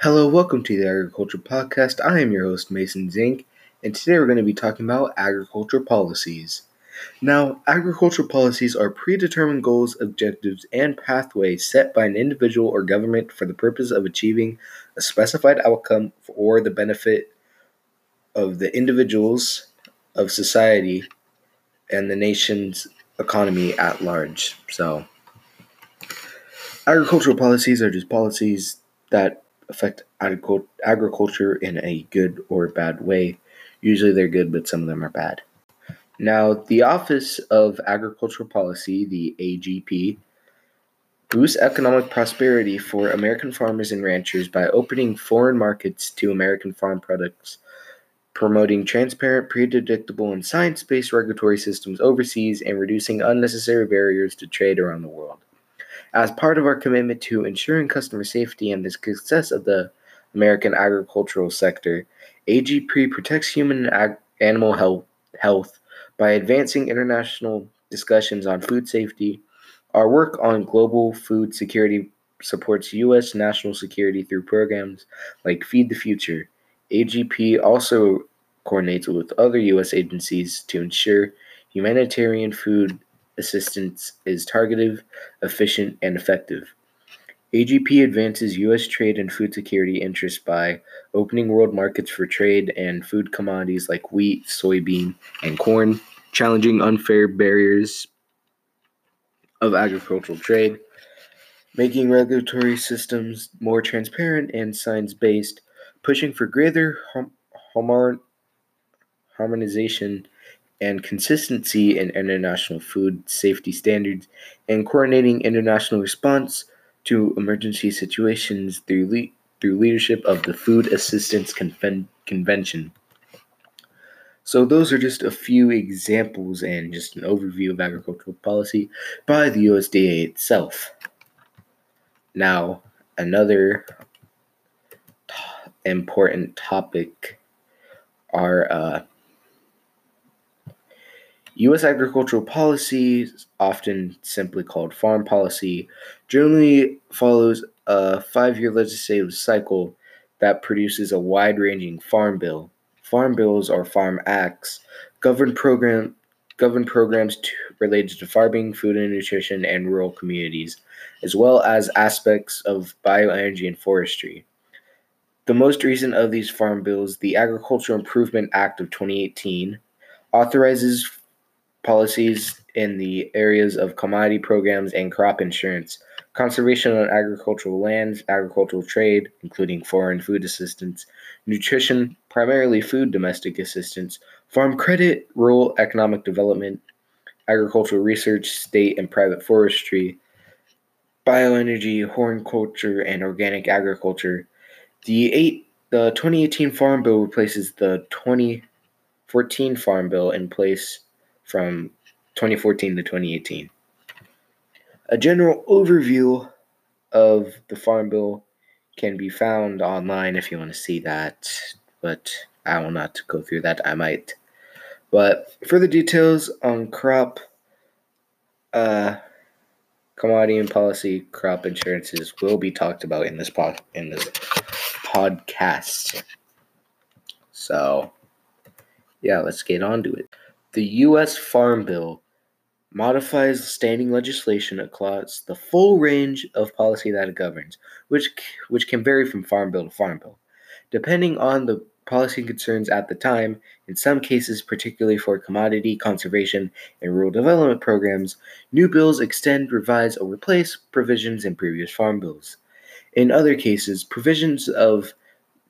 Hello, welcome to the Agriculture Podcast. I am your host, Mason Zink, and today we're going to be talking about agriculture policies. Now, agriculture policies are predetermined goals, objectives, and pathways set by an individual or government for the purpose of achieving a specified outcome for the benefit of the individuals, of society, and the nation's economy at large. So, agricultural policies are just policies that affect agriculture in a good or bad way. Usually they're good, but some of them are bad. Now, the Office of Agricultural Policy, the AGP, boosts economic prosperity for American farmers and ranchers by opening foreign markets to American farm products, promoting transparent, predictable, and science based regulatory systems overseas, and reducing unnecessary barriers to trade around the world. As part of our commitment to ensuring customer safety and the success of the American agricultural sector, AGP protects human and ag- animal health, health by advancing international discussions on food safety. Our work on global food security supports U.S. national security through programs like Feed the Future. AGP also coordinates with other U.S. agencies to ensure humanitarian food assistance is targeted, efficient, and effective. AGP advances U.S. trade and food security interests by opening world markets for trade and food commodities like wheat, soybean, and corn, challenging unfair barriers of agricultural trade, making regulatory systems more transparent and science based, pushing for greater harmonization and consistency in international food safety standards, and coordinating international response to emergency situations through, le- through leadership of the Food Assistance Conven- Convention. So, those are just a few examples and just an overview of agricultural policy by the USDA itself. Now, another t- important topic are uh, U.S. agricultural policy, often simply called farm policy, generally follows a five year legislative cycle that produces a wide ranging farm bill. Farm bills or farm acts govern program govern programs to, related to farming, food and nutrition, and rural communities, as well as aspects of bioenergy and forestry. The most recent of these farm bills, the Agricultural Improvement Act of 2018, authorizes policies in the areas of commodity programs and crop insurance, conservation on agricultural lands, agricultural trade, including foreign food assistance, nutrition, primarily food domestic assistance, farm credit, rural economic development, agricultural research, state and private forestry, bioenergy, horticulture, and organic agriculture. The eight the 2018 Farm Bill replaces the 2014 Farm Bill in place from 2014 to 2018. A general overview of the Farm Bill can be found online if you want to see that, but I will not go through that. I might. But further details on crop, uh, commodity and policy crop insurances will be talked about in this pod in this podcast. So, yeah, let's get on to it. The U.S. Farm Bill modifies standing legislation across the full range of policy that it governs, which, which can vary from farm bill to farm bill. Depending on the policy concerns at the time, in some cases, particularly for commodity conservation and rural development programs, new bills extend, revise, or replace provisions in previous farm bills. In other cases, provisions of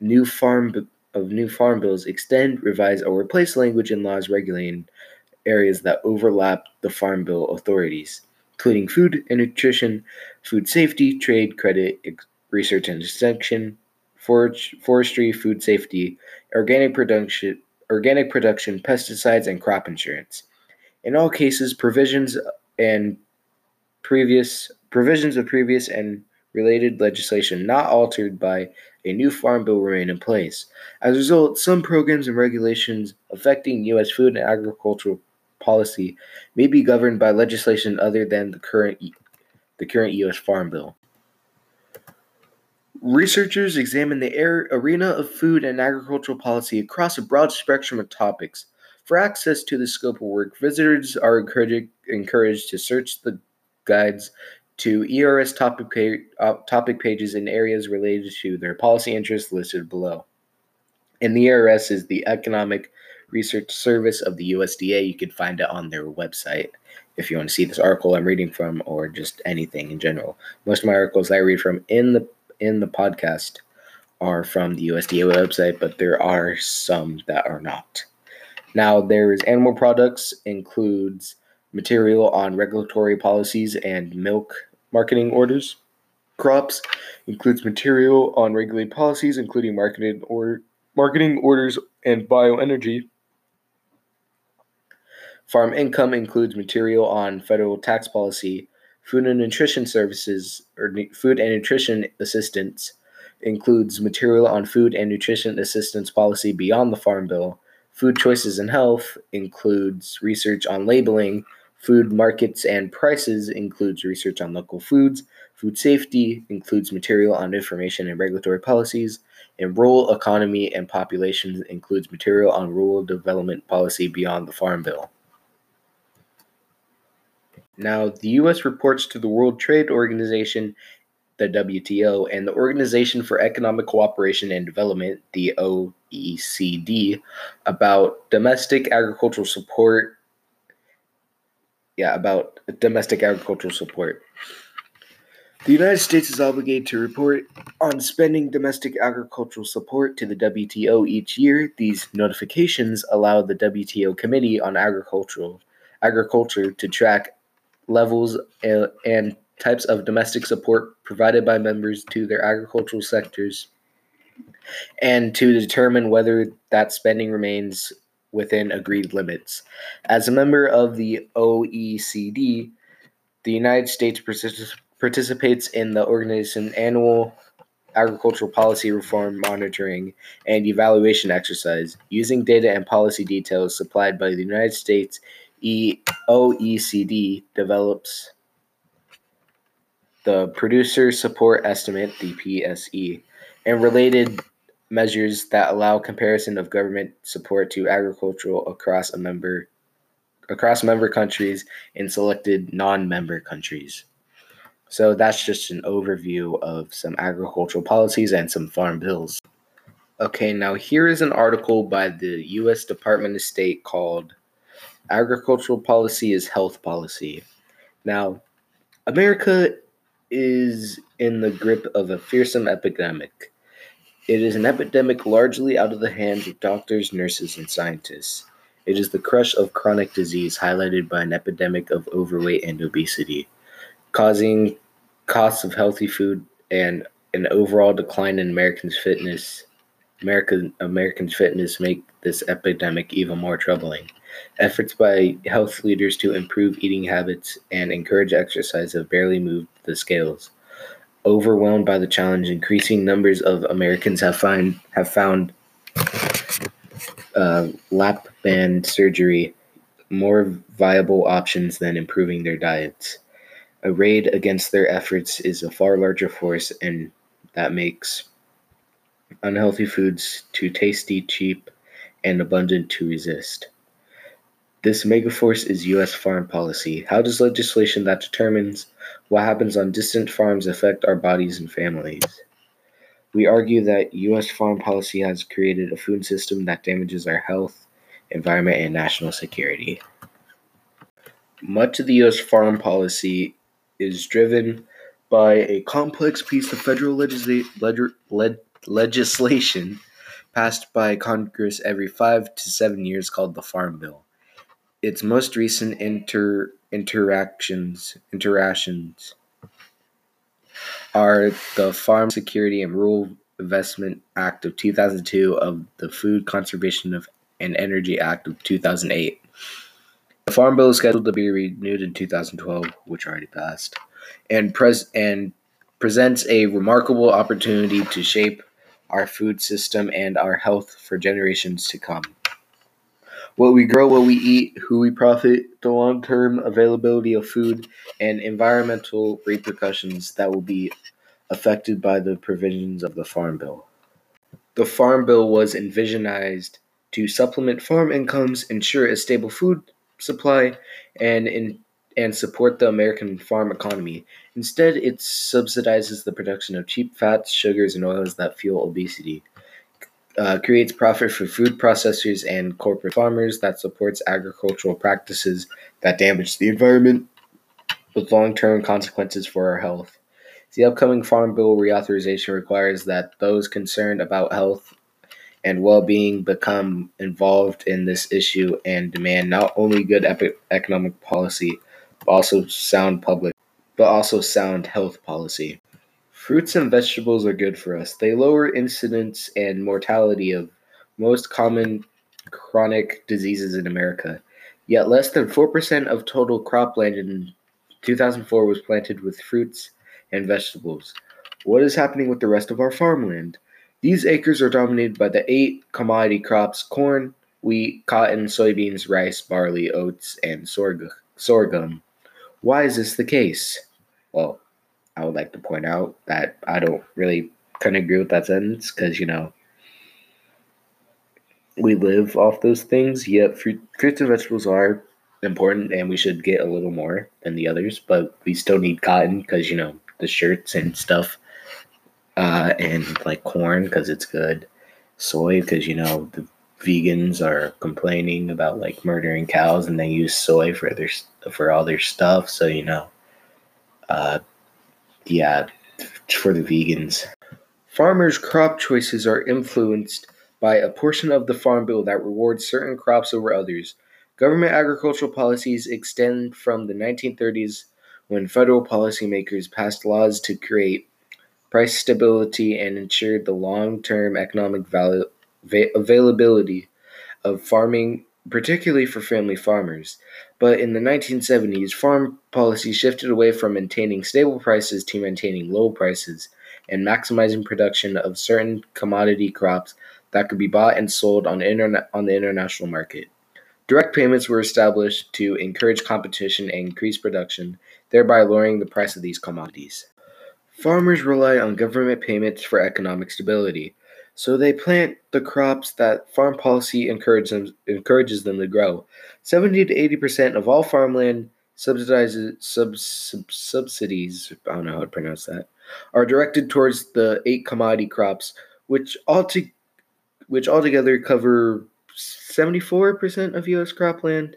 new farm of new farm bills extend, revise, or replace language in laws regulating areas that overlap the Farm Bill authorities, including food and nutrition, food safety, trade, credit, research and extension, forage, forestry, food safety, organic production, organic production, pesticides, and crop insurance. In all cases, provisions and previous provisions of previous and related legislation not altered by a new farm bill remain in place. As a result, some programs and regulations affecting U.S. food and agricultural policy may be governed by legislation other than the current the current U.S. Farm Bill. Researchers examine the arena of food and agricultural policy across a broad spectrum of topics. For access to the scope of work, visitors are encouraged to search the guides to ERS topic, uh, topic pages in areas related to their policy interests listed below. And the ERS is the Economic Research Service of the USDA. You can find it on their website if you want to see this article I'm reading from or just anything in general. Most of my articles I read from in the in the podcast are from the USDA website, but there are some that are not. Now, there's animal products includes material on regulatory policies and milk marketing orders. Crops includes material on regulated policies, including marketed or marketing orders and bioenergy. Farm income includes material on federal tax policy, food and nutrition services or food and nutrition assistance includes material on food and nutrition assistance policy beyond the farm bill. Food choices and health includes research on labeling, Food markets and prices includes research on local foods. Food safety includes material on information and regulatory policies. And rural economy and populations includes material on rural development policy beyond the Farm Bill. Now, the U.S. reports to the World Trade Organization, the WTO, and the Organization for Economic Cooperation and Development, the OECD, about domestic agricultural support yeah, about domestic agricultural support. The United States is obligated to report on spending domestic agricultural support to the WTO each year. These notifications allow the WTO Committee on Agricultural Agriculture to track levels uh, and types of domestic support provided by members to their agricultural sectors and to determine whether that spending remains within agreed limits. As a member of the OECD, the United States participates in the organization's annual agricultural policy reform monitoring and evaluation exercise using data and policy details supplied by the United States e- OECD develops the producer support estimate the PSE and related measures that allow comparison of government support to agricultural across a member across member countries and selected non-member countries. So that's just an overview of some agricultural policies and some farm bills. Okay, now here is an article by the US Department of State called Agricultural Policy is Health Policy. Now, America is in the grip of a fearsome epidemic it is an epidemic largely out of the hands of doctors, nurses, and scientists. It is the crush of chronic disease highlighted by an epidemic of overweight and obesity, causing costs of healthy food and an overall decline in Americans' fitness. American Americans' fitness make this epidemic even more troubling. Efforts by health leaders to improve eating habits and encourage exercise have barely moved the scales. Overwhelmed by the challenge, increasing numbers of Americans have find have found uh, lap band surgery more viable options than improving their diets. A raid against their efforts is a far larger force, and that makes unhealthy foods too tasty, cheap, and abundant to resist. This megaforce is U.S. foreign policy. How does legislation that determines what happens on distant farms affect our bodies and families? We argue that U.S. foreign policy has created a food system that damages our health, environment, and national security. Much of the U.S. foreign policy is driven by a complex piece of federal legisla- leg- leg- legislation passed by Congress every five to seven years called the Farm Bill. Its most recent inter- interactions interactions are the Farm Security and Rural Investment Act of 2002 of the Food Conservation of and Energy Act of 2008. The Farm Bill is scheduled to be renewed in 2012, which already passed, and pres- and presents a remarkable opportunity to shape our food system and our health for generations to come what we grow, what we eat, who we profit, the long term availability of food, and environmental repercussions that will be affected by the provisions of the Farm Bill. The Farm Bill was envisioned to supplement farm incomes, ensure a stable food supply, and in, and support the American farm economy. Instead, it subsidizes the production of cheap fats, sugars, and oils that fuel obesity. Uh, creates profit for food processors and corporate farmers that supports agricultural practices that damage the environment with long term consequences for our health. The upcoming Farm Bill reauthorization requires that those concerned about health and well being become involved in this issue and demand not only good economic policy, but also sound public, but also sound health policy. Fruits and vegetables are good for us. They lower incidence and mortality of most common chronic diseases in America. Yet less than 4% of total cropland in 2004 was planted with fruits and vegetables. What is happening with the rest of our farmland? These acres are dominated by the eight commodity crops corn, wheat, cotton, soybeans, rice, barley, oats, and sorghum. Why is this the case? Well, I would like to point out that I don't really kind of agree with that sentence because, you know, we live off those things, yet fruit, fruits and vegetables are important and we should get a little more than the others, but we still need cotton because, you know, the shirts and stuff, uh, and like corn because it's good, soy because, you know, the vegans are complaining about like murdering cows and they use soy for their for all their stuff so you know uh yeah, uh, for the vegans. Farmers' crop choices are influenced by a portion of the Farm Bill that rewards certain crops over others. Government agricultural policies extend from the 1930s when federal policymakers passed laws to create price stability and ensure the long term economic value, availability of farming particularly for family farmers. But in the 1970s, farm policy shifted away from maintaining stable prices to maintaining low prices and maximizing production of certain commodity crops that could be bought and sold on, internet, on the international market. Direct payments were established to encourage competition and increase production, thereby lowering the price of these commodities. Farmers rely on government payments for economic stability. So they plant the crops that farm policy encourages them, encourages them to grow. 70 to 80% of all farmland subsidizes sub, sub, subsidies, I don't know how to pronounce that, are directed towards the eight commodity crops, which all to, which altogether cover 74% of US cropland.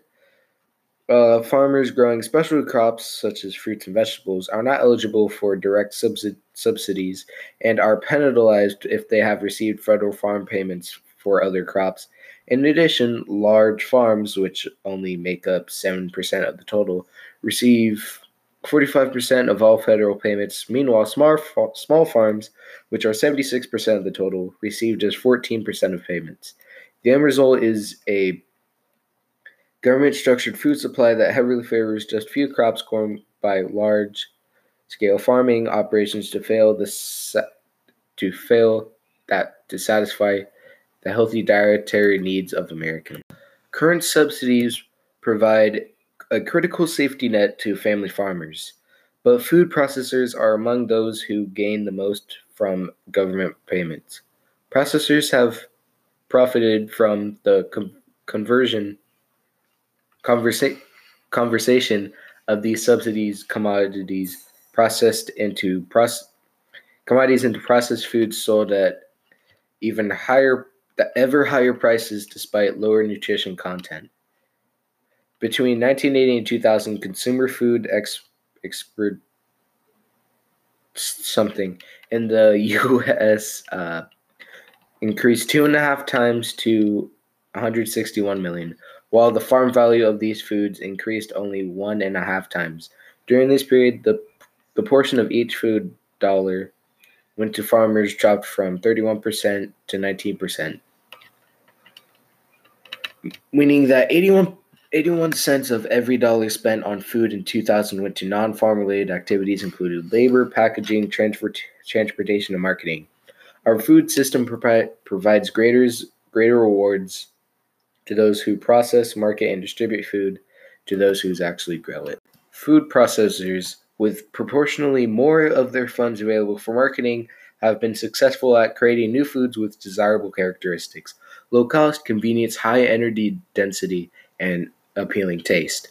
Uh, farmers growing specialty crops such as fruits and vegetables are not eligible for direct subsidi- subsidies and are penalized if they have received federal farm payments for other crops. In addition, large farms, which only make up 7% of the total, receive 45% of all federal payments. Meanwhile, small, small farms, which are 76% of the total, receive just 14% of payments. The end result is a Government structured food supply that heavily favors just few crops grown by large scale farming operations to fail the to fail that to satisfy the healthy dietary needs of Americans. Current subsidies provide a critical safety net to family farmers, but food processors are among those who gain the most from government payments. Processors have profited from the com- conversion conversa- conversation of these subsidies commodities processed into proce- commodities into processed foods sold at even higher the ever higher prices despite lower nutrition content. Between 1980 and 2000, consumer food ex- expert something in the U.S. Uh, increased two and a half times to 161 million, while the farm value of these foods increased only one and a half times. During this period, the, the portion of each food dollar went to farmers dropped from 31% to 19%, meaning that 81, 81 cents of every dollar spent on food in 2000 went to non farm related activities, including labor, packaging, transport, transportation, and marketing. Our food system provides greater, greater rewards to those who process, market, and distribute food to those who actually grow it. Food processors with proportionally more of their funds available for marketing, have been successful at creating new foods with desirable characteristics low cost, convenience, high energy density, and appealing taste.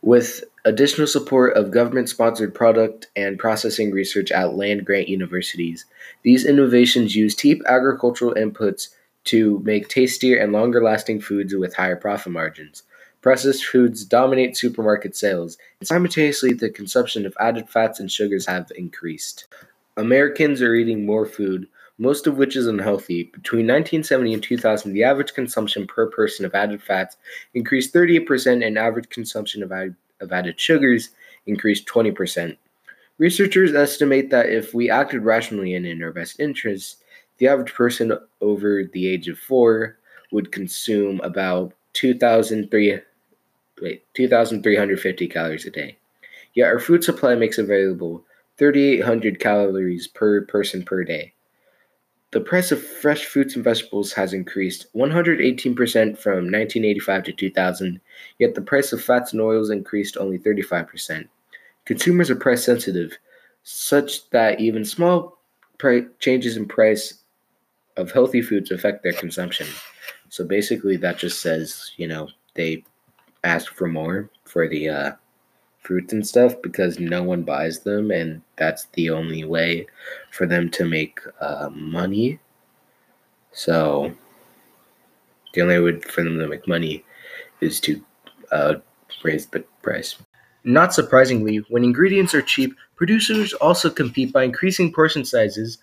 With additional support of government sponsored product and processing research at land grant universities, these innovations use cheap agricultural inputs to make tastier and longer lasting foods with higher profit margins. Processed foods dominate supermarket sales, and simultaneously, the consumption of added fats and sugars have increased. Americans are eating more food, most of which is unhealthy. Between 1970 and 2000, the average consumption per person of added fats increased 38%, and average consumption of added, of added sugars increased 20%. Researchers estimate that if we acted rationally and in our best interests, the average person over the age of four would consume about 2,300 wait, 2,350 calories a day. Yet our food supply makes available 3,800 calories per person per day. The price of fresh fruits and vegetables has increased 118% from 1985 to 2000, yet the price of fats and oils increased only 35%. Consumers are price sensitive, such that even small price changes in price of healthy foods affect their consumption. So basically, that just says, you know, they ask for more for the uh, fruits and stuff because no one buys them, and that's the only way for them to make uh, money. So the only way for them to make money is to uh, raise the price. Not surprisingly, when ingredients are cheap, producers also compete by increasing portion sizes.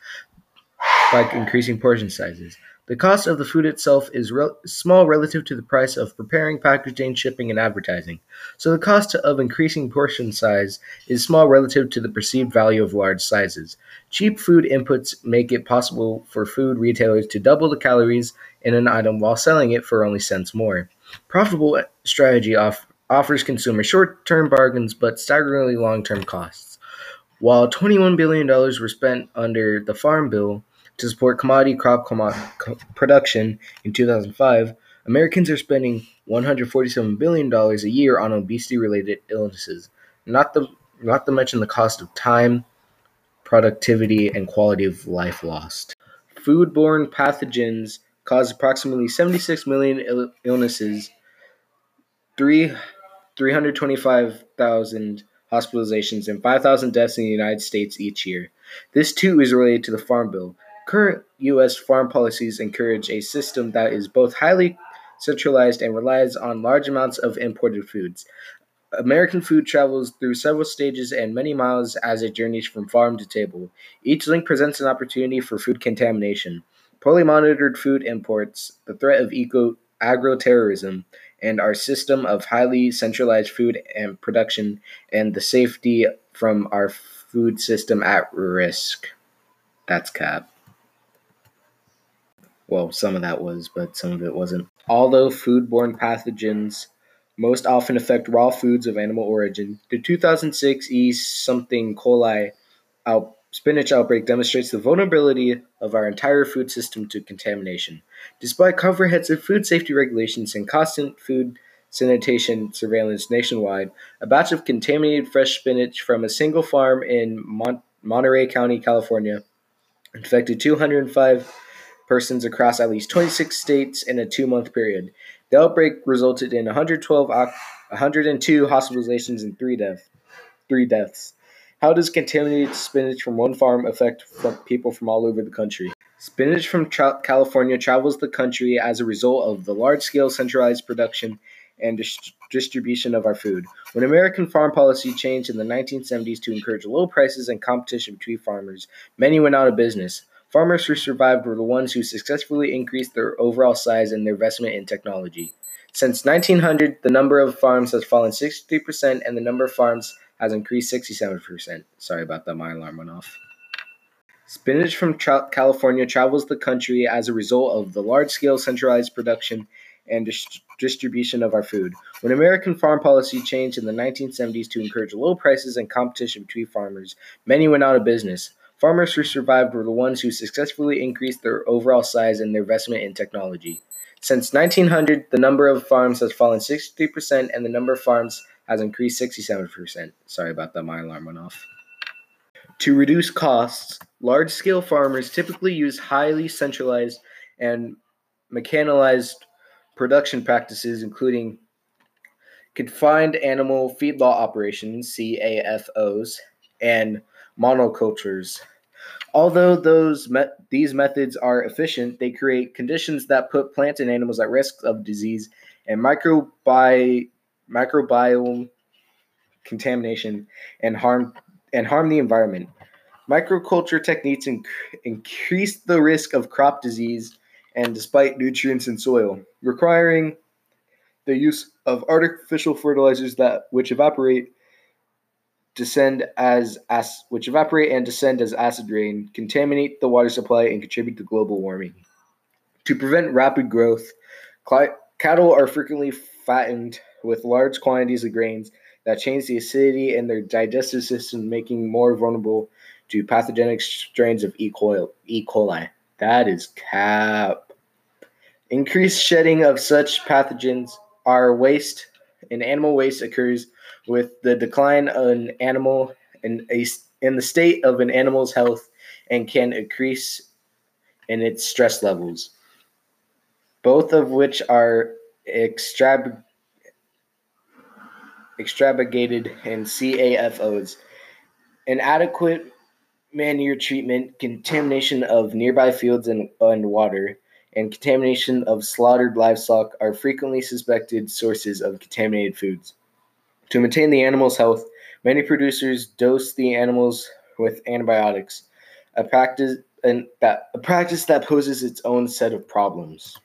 By increasing portion sizes. The cost of the food itself is re- small relative to the price of preparing, packaging, shipping, and advertising. So the cost of increasing portion size is small relative to the perceived value of large sizes. Cheap food inputs make it possible for food retailers to double the calories in an item while selling it for only cents more. Profitable strategy off- offers consumers short-term bargains but staggeringly long-term costs. While $21 billion were spent under the Farm Bill, to support commodity crop com- production in 2005, Americans are spending $147 billion a year on obesity related illnesses, not, the, not to mention the cost of time, productivity, and quality of life lost. Foodborne pathogens cause approximately 76 million Ill- illnesses, 3, 325,000 hospitalizations, and 5,000 deaths in the United States each year. This too is related to the Farm Bill, Current U.S. farm policies encourage a system that is both highly centralized and relies on large amounts of imported foods. American food travels through several stages and many miles as it journeys from farm to table. Each link presents an opportunity for food contamination. Poorly monitored food imports, the threat of eco agro-terrorism, and our system of highly centralized food and production and the safety from our food system at risk. That's cap. Well, some of that was, but some of it wasn't. Although foodborne pathogens most often affect raw foods of animal origin, the 2006 E. something coli out spinach outbreak demonstrates the vulnerability of our entire food system to contamination. Despite comprehensive food safety regulations and constant food sanitation surveillance nationwide, a batch of contaminated fresh spinach from a single farm in Mon- Monterey County, California, infected 205 persons across at least 26 states in a two month period. The outbreak resulted in 112, 102 hospitalizations and three, death, three deaths. How does contaminated spinach from one farm affect people from all over the country? Spinach from tra- California travels the country as a result of the large scale centralized production and dis- distribution of our food. When American farm policy changed in the 1970s to encourage low prices and competition between farmers, many went out of business. Farmers who survived were the ones who successfully increased their overall size and their investment in technology. Since 1900, the number of farms has fallen 63% and the number of farms has increased 67%. Sorry about that, my alarm went off. Spinach from tra- California travels the country as a result of the large scale centralized production and dis- distribution of our food. When American farm policy changed in the 1970s to encourage low prices and competition between farmers, many went out of business. Farmers who survived were the ones who successfully increased their overall size and their investment in technology. Since 1900, the number of farms has fallen 63% and the number of farms has increased 67%. Sorry about that, my alarm went off. To reduce costs, large scale farmers typically use highly centralized and mechanized production practices, including confined animal feedlot operations, CAFOs, and monocultures. Although those these methods are efficient, they create conditions that put plants and animals at risk of disease and microbi- microbiome contamination and harm and harm the environment. Microculture techniques inc- increase the risk of crop disease and despite nutrients in soil, requiring the use of artificial fertilizers that which evaporate descend as, as which evaporate and descend as acid rain, contaminate the water supply and contribute to global warming. To prevent rapid growth, cl- cattle are frequently fattened with large quantities of grains that change the acidity in their digestive system, making more vulnerable to pathogenic strains of E. coli. E. coli. That is cap. Increased shedding of such pathogens are waste and animal waste occurs with the decline in animal in a in the state of an animal's health and can increase in its stress levels, both of which are extravagated in CAFOs. Inadequate manure treatment, contamination of nearby fields and, and water, and contamination of slaughtered livestock are frequently suspected sources of contaminated foods. To maintain the animal's health, many producers dose the animals with antibiotics, a practice that a practice that poses its own set of problems.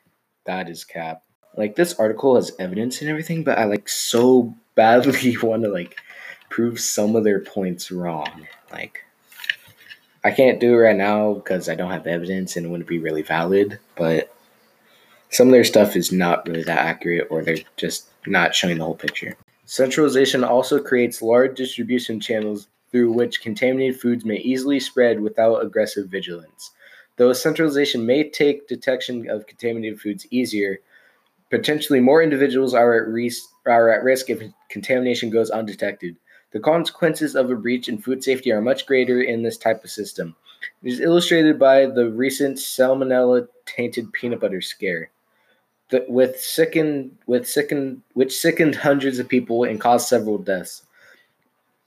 That is cap. Like this article has evidence and everything, but I like so badly want to like prove some of their points wrong. Like I can't do it right now because I don't have evidence and it wouldn't be really valid, but some of their stuff is not really that accurate or they're just not showing the whole picture. Centralization also creates large distribution channels through which contaminated foods may easily spread without aggressive vigilance. Though centralization may take detection of contaminated foods easier, potentially more individuals are at, are at risk if contamination goes undetected. The consequences of a breach in food safety are much greater in this type of system. It is illustrated by the recent salmonella tainted peanut butter scare. The, with sickened, with sickened, which sickened hundreds of people and caused several deaths,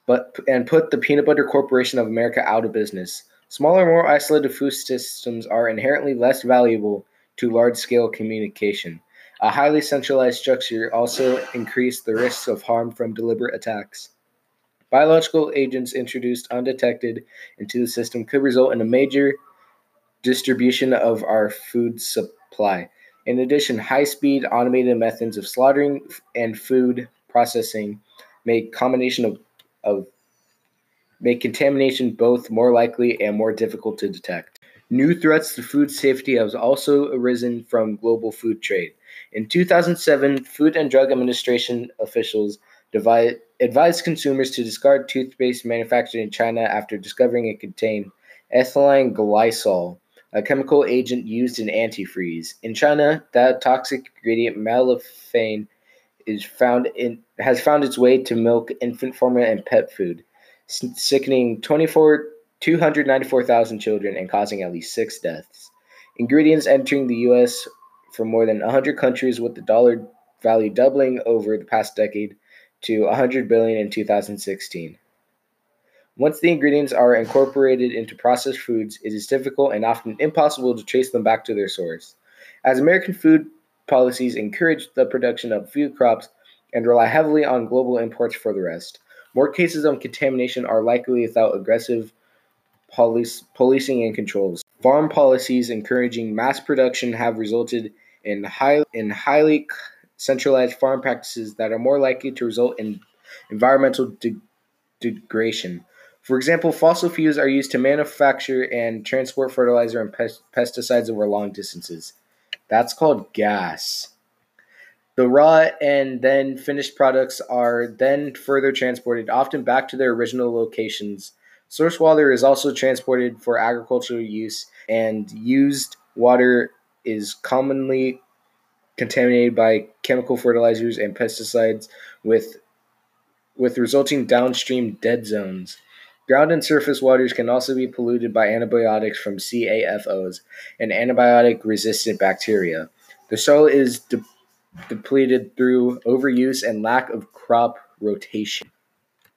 but and put the Peanut Butter Corporation of America out of business. Smaller, more isolated food systems are inherently less valuable to large-scale communication. A highly centralized structure also increased the risks of harm from deliberate attacks. Biological agents introduced undetected into the system could result in a major distribution of our food supply. In addition, high speed automated methods of slaughtering and food processing make combination of, of make contamination both more likely and more difficult to detect. New threats to food safety have also arisen from global food trade. In 2007, Food and Drug Administration officials divide, advised consumers to discard toothpaste manufactured in China after discovering it contained ethylene glycol, a chemical agent used in antifreeze. In China, that toxic ingredient malathaon is found in has found its way to milk, infant formula, and pet food, sickening 24 294,000 children and causing at least six deaths. Ingredients entering the U.S. from more than 100 countries, with the dollar value doubling over the past decade to 100 billion in 2016. Once the ingredients are incorporated into processed foods, it is difficult and often impossible to trace them back to their source. As American food policies encourage the production of food crops and rely heavily on global imports for the rest, more cases of contamination are likely without aggressive police, policing and controls. Farm policies encouraging mass production have resulted in, high, in highly centralized farm practices that are more likely to result in environmental de- degradation. For example, fossil fuels are used to manufacture and transport fertilizer and pest- pesticides over long distances. That's called gas. The raw and then finished products are then further transported, often back to their original locations. Source water is also transported for agricultural use, and used water is commonly contaminated by chemical fertilizers and pesticides with with resulting downstream dead zones. Ground and surface waters can also be polluted by antibiotics from CAFOs and antibiotic resistant bacteria. The soil is de- depleted through overuse and lack of crop rotation.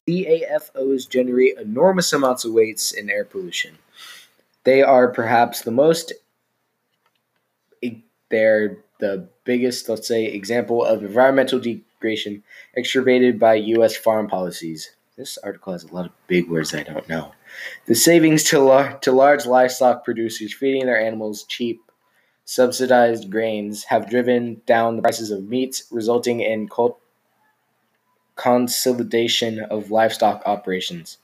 CAFOs generate enormous amounts of waste and air pollution. They are perhaps the most they're the biggest, let's say, example of environmental degradation extirpated by U.S. foreign policies. This article has a lot of big words I don't know. The savings to, lar- to large livestock producers feeding their animals cheap, subsidized grains have driven down the prices of meats, resulting in cult- consolidation of livestock operations.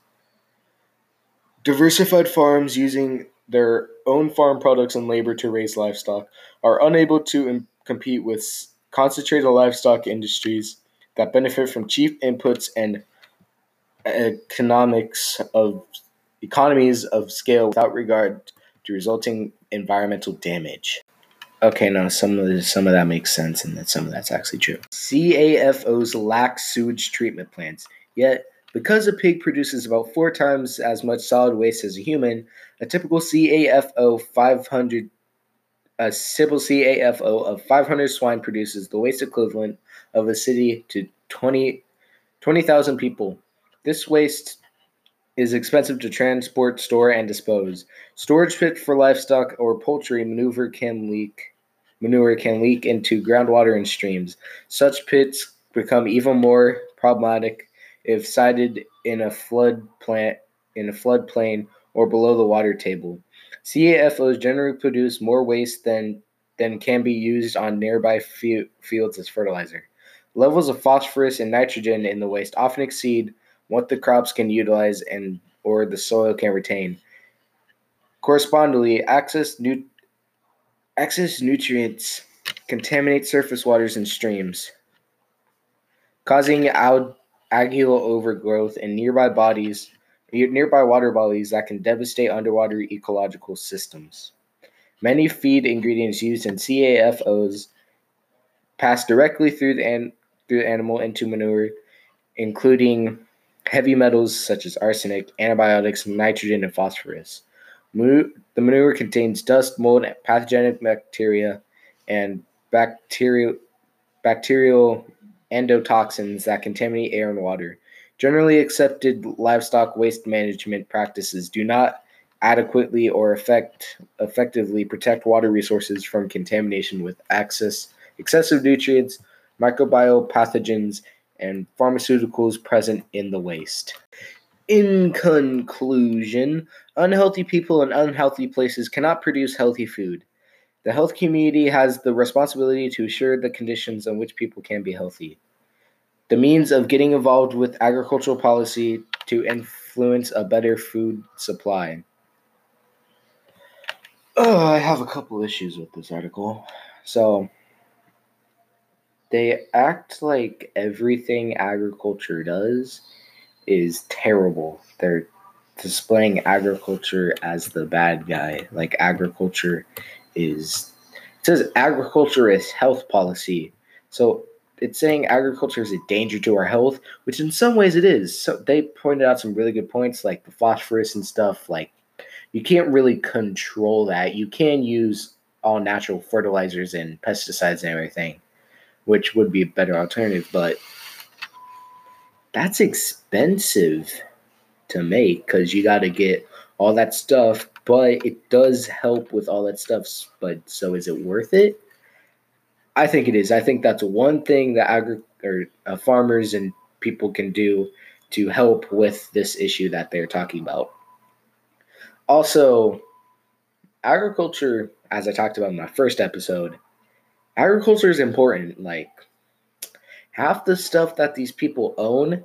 Diversified farms using their own farm products and labor to raise livestock are unable to Im- compete with concentrated livestock industries that benefit from cheap inputs and economics of economies of scale without regard to resulting environmental damage. Okay, now some of this, some of that makes sense, and that some of that's actually true. CAFOs lack sewage treatment plants, yet because a pig produces about four times as much solid waste as a human, a typical CAFO 500 a typical CAFO of 500 swine produces the waste equivalent of a city to 20 20,000 people. This waste is expensive to transport, store, and dispose. Storage pits for livestock or poultry maneuver can leak manure can leak into groundwater and streams. Such pits become even more problematic if sited in a flood plant in a floodplain or below the water table. CAFOs generally produce more waste than than can be used on nearby fields as fertilizer. Levels of phosphorus and nitrogen in the waste often exceed what the crops can utilize and or the soil can retain. Correspondingly, excess, nu- excess nutrients contaminate surface waters and streams, causing algal overgrowth in nearby bodies nearby water bodies that can devastate underwater ecological systems. Many feed ingredients used in CAFOs pass directly through the, an- through the animal into manure, including heavy metals such as arsenic, antibiotics, nitrogen, and phosphorus. the manure contains dust, mold, pathogenic bacteria, and bacterial, bacterial endotoxins that contaminate air and water. Generally accepted livestock waste management practices do not adequately or effect, effectively protect water resources from contamination with access, excessive nutrients, microbial pathogens, and pharmaceuticals present in the waste. In conclusion, unhealthy people in unhealthy places cannot produce healthy food. The health community has the responsibility to assure the conditions in which people can be healthy the means of getting involved with agricultural policy to influence a better food supply. Uh, I have a couple issues with this article. So, they act like everything agriculture does is terrible. They're displaying agriculture as the bad guy. Like, agriculture is. It says agriculture is health policy. So, it's saying agriculture is a danger to our health, which in some ways it is. So they pointed out some really good points, like the phosphorus and stuff. Like you can't really control that. You can use all natural fertilizers and pesticides and everything, which would be a better alternative, but that's expensive to make because you got to get all that stuff. But it does help with all that stuff. But so is it worth it? I think it is. I think that's one thing that agri- or uh, farmers and people can do to help with this issue that they're talking about. Also, agriculture, as I talked about in my first episode, agriculture is important. Like half the stuff that these people own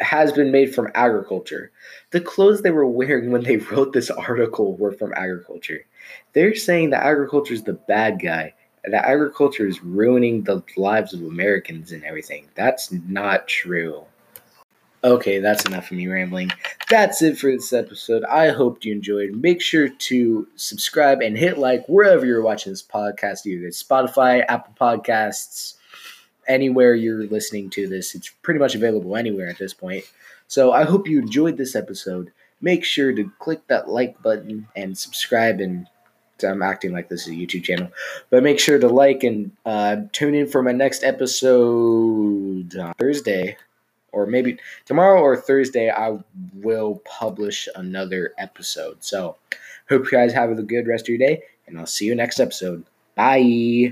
has been made from agriculture. The clothes they were wearing when they wrote this article were from agriculture. They're saying that agriculture is the bad guy that agriculture is ruining the lives of Americans and everything. That's not true. Okay, that's enough of me rambling. That's it for this episode. I hope you enjoyed. Make sure to subscribe and hit like wherever you're watching this podcast, either Spotify, Apple Podcasts, anywhere you're listening to this. It's pretty much available anywhere at this point. So I hope you enjoyed this episode. Make sure to click that like button and subscribe. And I'm acting like this is a YouTube channel, but make sure to like and uh, tune in for my next episode on Thursday, or maybe tomorrow or Thursday. I will publish another episode. So hope you guys have a good rest of your day, and I'll see you next episode. Bye.